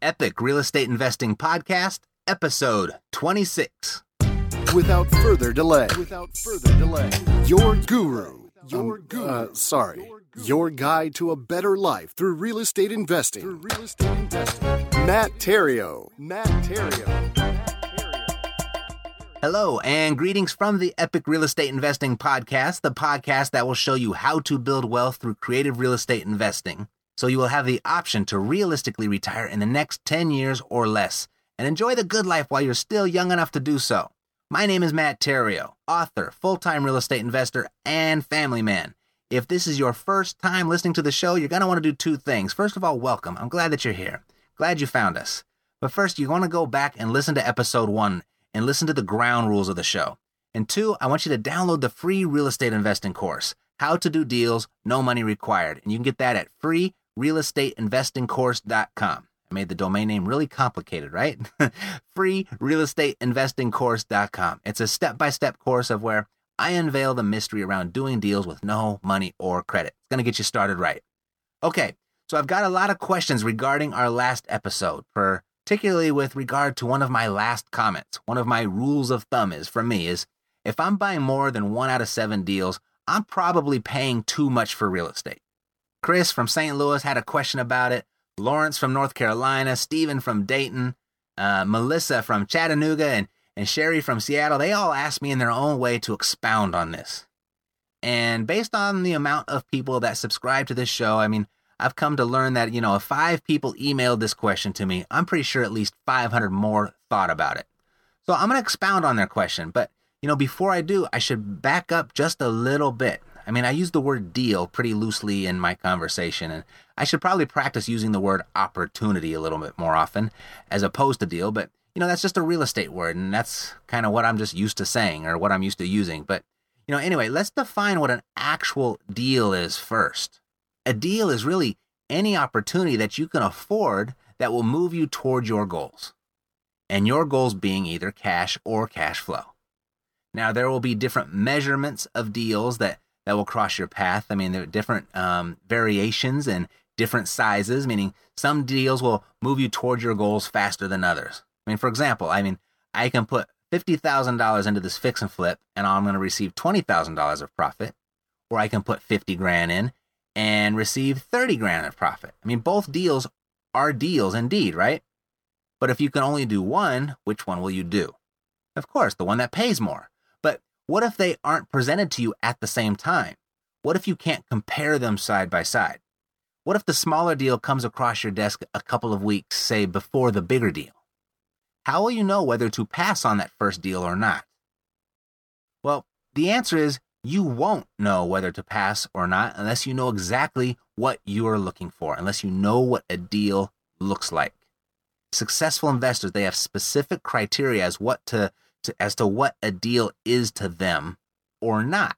Epic Real Estate Investing Podcast, episode 26. Without further delay, without further delay, your guru, your guru, uh, sorry, your guide to a better life through real estate investing. Through real estate investing. Matt Theriault. Matt Theriault. Hello, and greetings from the Epic Real Estate Investing Podcast, the podcast that will show you how to build wealth through creative real estate investing so you will have the option to realistically retire in the next 10 years or less and enjoy the good life while you're still young enough to do so. My name is Matt Theriault, author, full time real estate investor, and family man. If this is your first time listening to the show, you're going to want to do two things. First of all, welcome. I'm glad that you're here. Glad you found us. But first, you want to go back and listen to episode one and listen to the ground rules of the show. And two, I want you to download the free real estate investing course, How to Do Deals, No Money Required. And you can get that at free realestateinvestingcourse.com. I made the domain name really complicated, right? Free realestateinvestingcourse.com. It's a step by step course of where I unveil the mystery around doing deals with no money or credit. It's going to get you started right. Okay, so I've got a lot of questions regarding our last episode, particularly with regard to one of my last comments. One of my rules of thumb is for me is if I'm buying more than one out of seven deals, I'm probably paying too much for real estate. Chris from St. Louis had a question about it. Lawrence from North Carolina, Stephen from Dayton, uh, Melissa from Chattanooga, and, and Sherry from Seattle, they all asked me in their own way to expound on this. And based on the amount of people that subscribe to this show, I mean, I've come to learn that, you know, if five people emailed this question to me, I'm pretty sure at least 500 more thought about it. So I'm going to expound on their question. But, you know, before I do, I should back up just a little bit. I mean, I use the word deal pretty loosely in my conversation, and I should probably practice using the word opportunity a little bit more often as opposed to deal, but you know, that's just a real estate word, and that's kind of what I'm just used to saying or what I'm used to using. But, you know, anyway, let's define what an actual deal is first. A deal is really any opportunity that you can afford that will move you toward your goals, and your goals being either cash or cash flow. Now, there will be different measurements of deals that that will cross your path. I mean, there are different um, variations and different sizes, meaning some deals will move you towards your goals faster than others. I mean, for example, I mean, I can put $50,000 into this fix and flip and I'm going to receive $20,000 of profit, or I can put 50 grand in and receive 30 grand of profit. I mean, both deals are deals indeed, right? But if you can only do one, which one will you do? Of course, the one that pays more. What if they aren't presented to you at the same time? What if you can't compare them side by side? What if the smaller deal comes across your desk a couple of weeks, say, before the bigger deal? How will you know whether to pass on that first deal or not? Well, the answer is you won't know whether to pass or not unless you know exactly what you are looking for, unless you know what a deal looks like. Successful investors, they have specific criteria as what to to, as to what a deal is to them or not.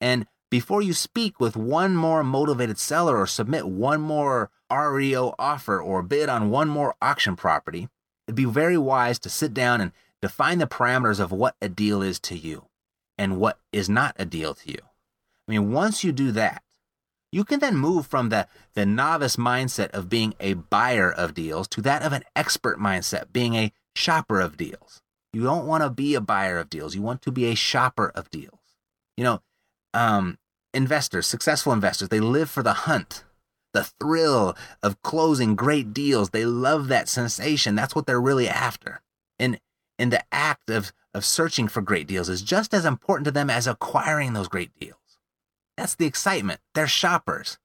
And before you speak with one more motivated seller or submit one more REO offer or bid on one more auction property, it'd be very wise to sit down and define the parameters of what a deal is to you and what is not a deal to you. I mean, once you do that, you can then move from the, the novice mindset of being a buyer of deals to that of an expert mindset, being a shopper of deals. You don't want to be a buyer of deals. You want to be a shopper of deals. You know, um, investors, successful investors, they live for the hunt, the thrill of closing great deals. They love that sensation. That's what they're really after. And and the act of of searching for great deals is just as important to them as acquiring those great deals. That's the excitement. They're shoppers.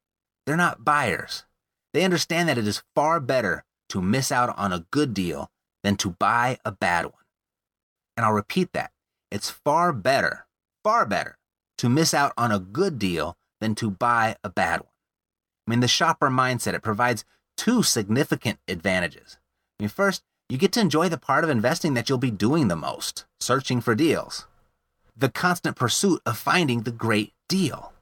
They're not buyers. They understand that it is far better to miss out on a good deal than to buy a bad one. And I'll repeat that. It's far better, far better to miss out on a good deal than to buy a bad one. I mean, the shopper mindset, it provides two significant advantages. I mean, first, you get to enjoy the part of investing that you'll be doing the most, searching for deals. The constant pursuit of finding the great deal.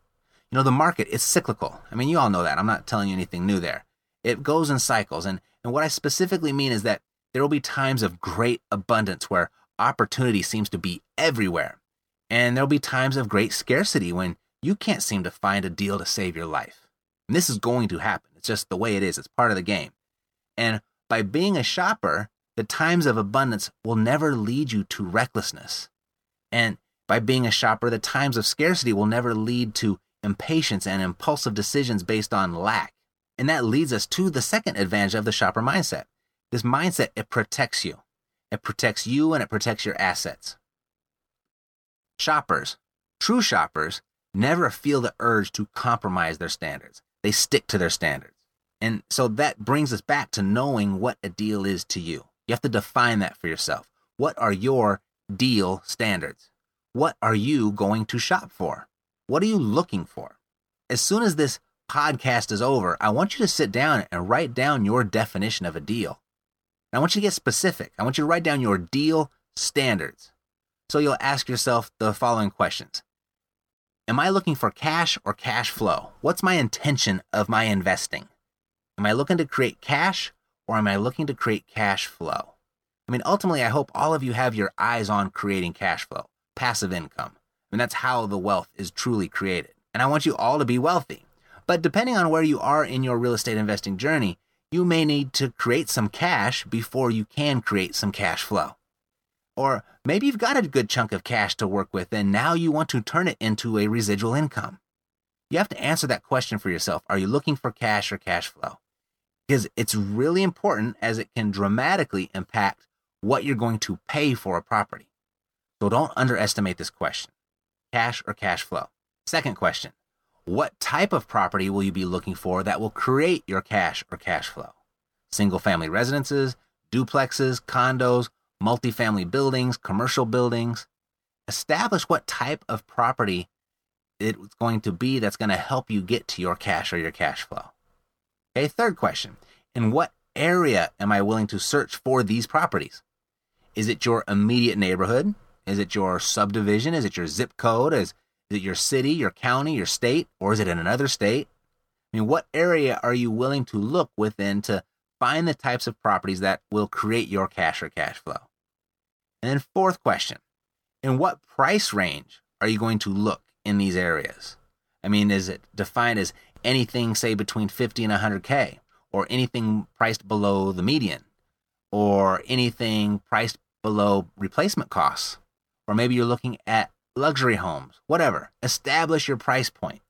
You know, the market is cyclical. I mean, you all know that. I'm not telling you anything new there. It goes in cycles. And, and what I specifically mean is that there will be times of great abundance where opportunity seems to be everywhere. And there'll be times of great scarcity when you can't seem to find a deal to save your life. And this is going to happen. It's just the way it is. It's part of the game. And by being a shopper, the times of abundance will never lead you to recklessness. And by being a shopper, the times of scarcity will never lead to impatience, and impulsive decisions based on lack. And that leads us to the second advantage of the shopper mindset. This mindset, it protects you. It protects you and it protects your assets. Shoppers, true shoppers, never feel the urge to compromise their standards. They stick to their standards. And so that brings us back to knowing what a deal is to you. You have to define that for yourself. What are your deal standards? What are you going to shop for? What are you looking for? As soon as this podcast is over, I want you to sit down and write down your definition of a deal. And I want you to get specific. I want you to write down your deal standards. So you'll ask yourself the following questions Am I looking for cash or cash flow? What's my intention of my investing? Am I looking to create cash or am I looking to create cash flow? I mean, ultimately, I hope all of you have your eyes on creating cash flow, passive income. And that's how the wealth is truly created. And I want you all to be wealthy. But depending on where you are in your real estate investing journey, you may need to create some cash before you can create some cash flow. Or maybe you've got a good chunk of cash to work with and now you want to turn it into a residual income. You have to answer that question for yourself. Are you looking for cash or cash flow? Because it's really important as it can dramatically impact what you're going to pay for a property. So don't underestimate this question cash or cash flow? Second question What type of property will you be looking for that will create your cash or cash flow? Single family residences, duplexes, condos, multifamily buildings, commercial buildings. Establish what type of property it's going to be that's going to help you get to your cash or your cash flow. Okay, third question In what area am I willing to search for these properties? Is it your immediate neighborhood? Is it your subdivision? Is it your zip code? Is, is it your city, your county, your state, or is it in another state? I mean, what area are you willing to look within to find the types of properties that will create your cash or cash flow? And then, fourth question In what price range are you going to look in these areas? I mean, is it defined as anything, say, between 50 and 100K, or anything priced below the median, or anything priced below replacement costs? or maybe you're looking at luxury homes, whatever. Establish your price point.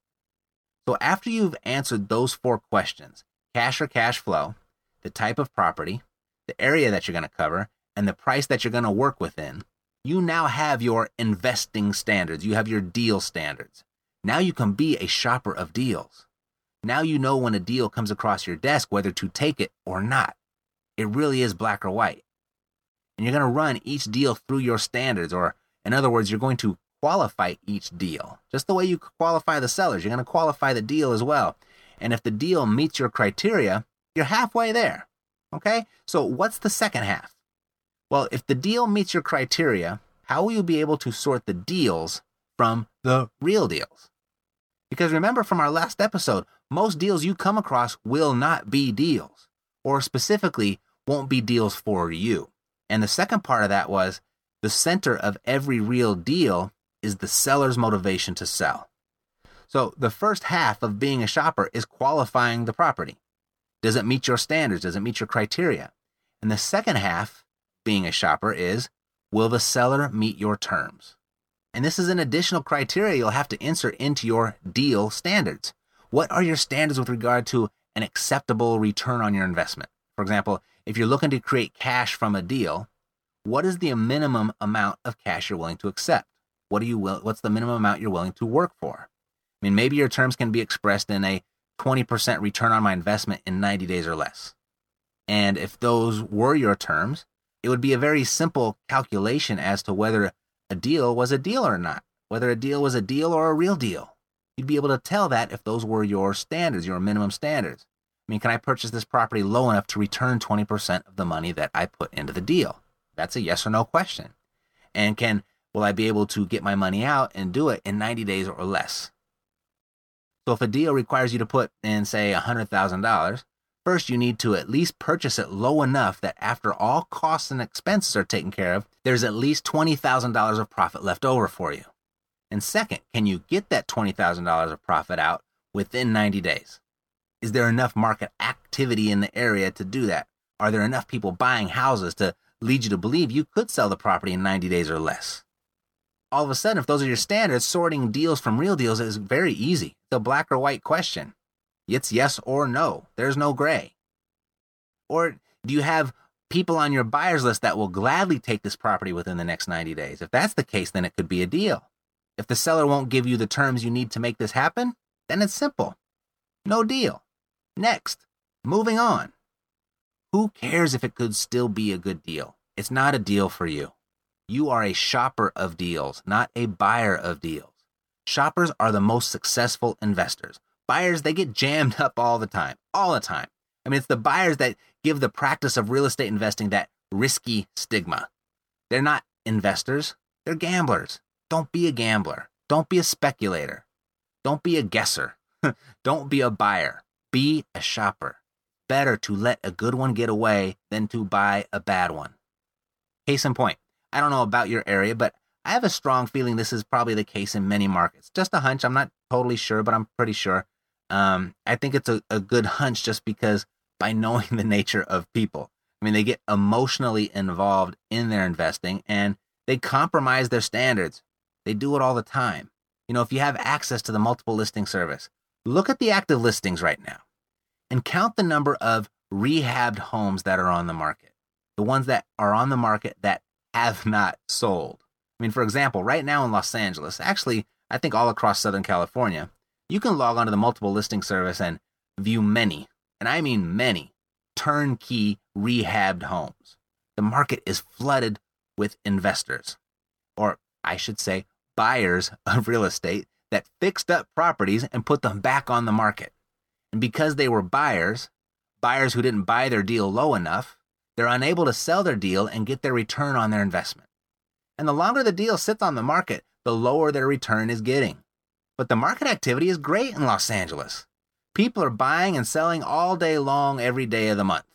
So after you've answered those four questions cash or cash flow, the type of property, the area that you're going to cover, and the price that you're going to work within you now have your investing standards. You have your deal standards. Now you can be a shopper of deals. Now you know when a deal comes across your desk whether to take it or not. It really is black or white. And you're going to run each deal through your standards or in other words, you're going to qualify each deal, just the way you qualify the sellers. You're going to qualify the deal as well. And if the deal meets your criteria, you're halfway there. Okay? So, what's the second half? Well, if the deal meets your criteria, how will you be able to sort the deals from the real deals? Because remember from our last episode, most deals you come across will not be deals, or specifically, won't be deals for you. And the second part of that was the center of every real deal is the seller's motivation to sell. So the first half of being a shopper is qualifying the property. Does it meet your standards? Does it meet your criteria? And the second half, being a shopper, is will the seller meet your terms? And this is an additional criteria you'll have to insert into your deal standards. What are your standards with regard to an acceptable return on your investment? For example, if you're looking to create cash from a deal, what is the minimum amount of cash you're willing to accept? What are you will, what's the minimum amount you're willing to work for? I mean, maybe your terms can be expressed in a 20% return on my investment in 90 days or less. And if those were your terms, it would be a very simple calculation as to whether a deal was a deal or not, whether a deal was a deal or a real deal. You'd be able to tell that if those were your standards, your minimum standards. I mean, can I purchase this property low enough to return 20% of the money that I put into the deal? That's a yes or no question. And can will I be able to get my money out and do it in 90 days or less? So if a deal requires you to put in say $100,000, first you need to at least purchase it low enough that after all costs and expenses are taken care of, there's at least $20,000 of profit left over for you. And second, can you get that $20,000 of profit out within 90 days? Is there enough market activity in the area to do that? Are there enough people buying houses to lead you to believe you could sell the property in 90 days or less? All of a sudden, if those are your standards, sorting deals from real deals is very easy. The black or white question. It's yes or no. There's no gray. Or do you have people on your buyer's list that will gladly take this property within the next 90 days? If that's the case, then it could be a deal. If the seller won't give you the terms you need to make this happen, then it's simple. No deal. Next, moving on. Who cares if it could still be a good deal? It's not a deal for you. You are a shopper of deals, not a buyer of deals. Shoppers are the most successful investors. Buyers, they get jammed up all the time, all the time. I mean, it's the buyers that give the practice of real estate investing that risky stigma. They're not investors, they're gamblers. Don't be a gambler. Don't be a speculator. Don't be a guesser. Don't be a buyer. Be a shopper. Better to let a good one get away than to buy a bad one. Case in point, I don't know about your area, but I have a strong feeling this is probably the case in many markets. Just a hunch. I'm not totally sure, but I'm pretty sure. Um, I think it's a, a good hunch just because by knowing the nature of people. I mean, they get emotionally involved in their investing and they compromise their standards. They do it all the time. You know, if you have access to the multiple listing service, look at the active listings right now and count the number of rehabbed homes that are on the market, the ones that are on the market that have not sold. I mean, for example, right now in Los Angeles, actually, I think all across Southern California, you can log onto the multiple listing service and view many, and I mean many, turnkey rehabbed homes. The market is flooded with investors, or I should say, buyers of real estate that fixed up properties and put them back on the market. And because they were buyers, buyers who didn't buy their deal low enough, they're unable to sell their deal and get their return on their investment. And the longer the deal sits on the market, the lower their return is getting. But the market activity is great in Los Angeles. People are buying and selling all day long every day of the month.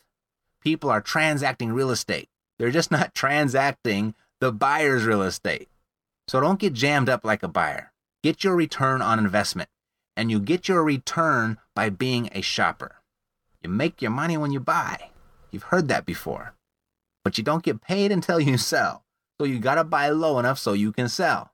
People are transacting real estate. They're just not transacting the buyer's real estate. So don't get jammed up like a buyer. Get your return on investment. And you get your return by being a shopper. You make your money when you buy. You've heard that before. But you don't get paid until you sell. So you gotta buy low enough so you can sell.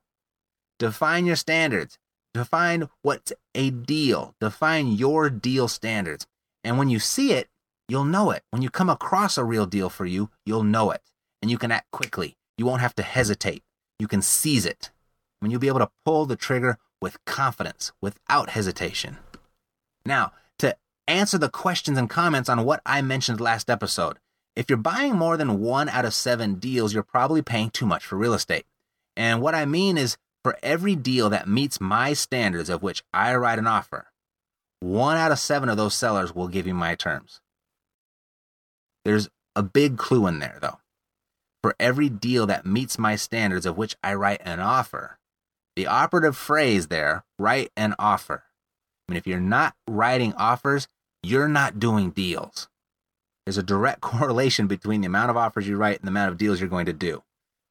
Define your standards. Define what's a deal. Define your deal standards. And when you see it, you'll know it. When you come across a real deal for you, you'll know it. And you can act quickly. You won't have to hesitate you can seize it. When you'll be able to pull the trigger with confidence, without hesitation. Now, answer the questions and comments on what I mentioned last episode, if you're buying more than one out of seven deals, you're probably paying too much for real estate. And what I mean is, for every deal that meets my standards of which I write an offer, one out of seven of those sellers will give you my terms. There's a big clue in there, though for every deal that meets my standards of which I write an offer. The operative phrase there, write an offer. I mean, if you're not writing offers, you're not doing deals. There's a direct correlation between the amount of offers you write and the amount of deals you're going to do.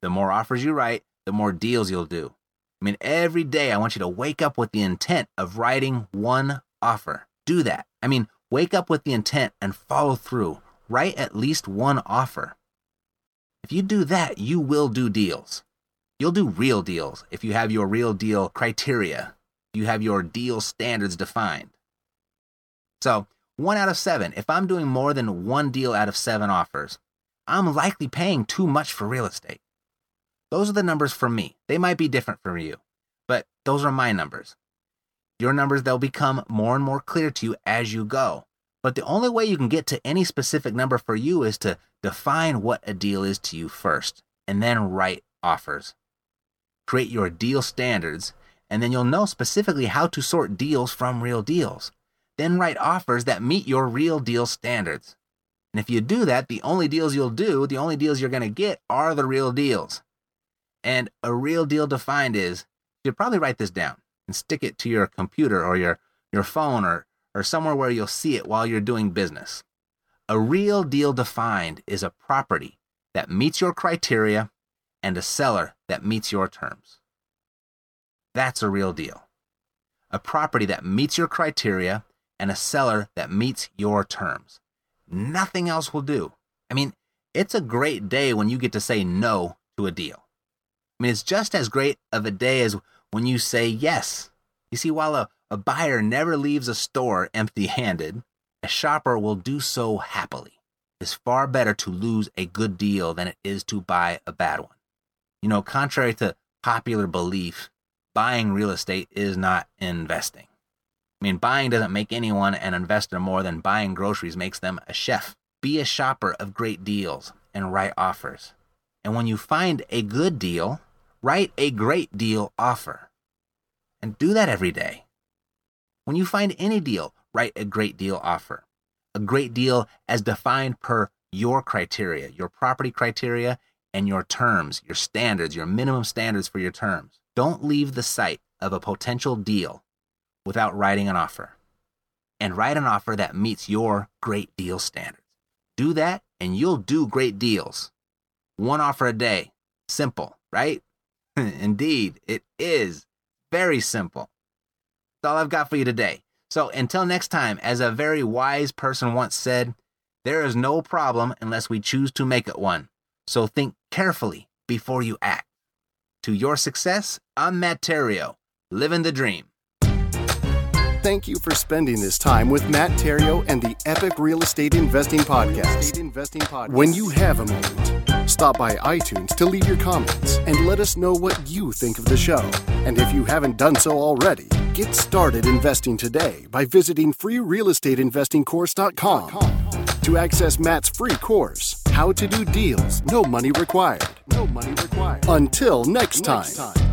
The more offers you write, the more deals you'll do. I mean, every day I want you to wake up with the intent of writing one offer. Do that. I mean, wake up with the intent and follow through. Write at least one offer. If you do that, you will do deals. You'll do real deals if you have your real deal criteria, you have your deal standards defined. So, one out of seven, if I'm doing more than one deal out of seven offers, I'm likely paying too much for real estate. Those are the numbers for me. They might be different for you, but those are my numbers. Your numbers, they'll become more and more clear to you as you go. But the only way you can get to any specific number for you is to define what a deal is to you first, and then write offers. Create your deal standards, and then you'll know specifically how to sort deals from real deals. Then write offers that meet your real deal standards. And if you do that, the only deals you'll do, the only deals you're going to get are the real deals. And a real deal defined is, you probably write this down and stick it to your computer or your, your phone or, or somewhere where you'll see it while you're doing business. A real deal defined is a property that meets your criteria and a seller that meets your terms. That's a real deal. A property that meets your criteria and a seller that meets your terms. Nothing else will do. I mean, it's a great day when you get to say no to a deal. I mean, it's just as great of a day as when you say yes. You see, while a, a buyer never leaves a store empty handed, a shopper will do so happily. It's far better to lose a good deal than it is to buy a bad one. You know, contrary to popular belief, buying real estate is not investing. I mean, buying doesn't make anyone an investor more than buying groceries makes them a chef. Be a shopper of great deals and write offers. And when you find a good deal, write a great deal offer. And do that every day. When you find any deal, write a great deal offer. A great deal as defined per your criteria, your property criteria, and your terms, your standards, your minimum standards for your terms. Don't leave the site of a potential deal without writing an offer. And write an offer that meets your great deal standards. Do that and you'll do great deals. One offer a day. Simple, right? Indeed, it is very simple. That's all I've got for you today. So until next time, as a very wise person once said, there is no problem unless we choose to make it one. So think carefully before you act. To your success, I'm Matt Theriault, living the dream. Thank you for spending this time with Matt Theriault and the Epic Real Estate Investing Podcast. When you have a moment, stop by iTunes to leave your comments and let us know what you think of the show. And if you haven't done so already, get started investing today by visiting freerealestateinvestingcourse.com to access Matt's free course, How to Do Deals, No Money Required. No money required. Until next time. Next time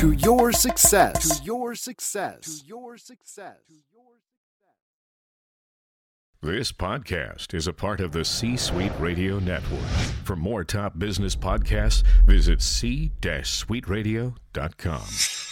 to your success. To your success. To your success. This podcast is a part of the C Suite Radio Network. For more top business podcasts, visit c-suiteradio.com.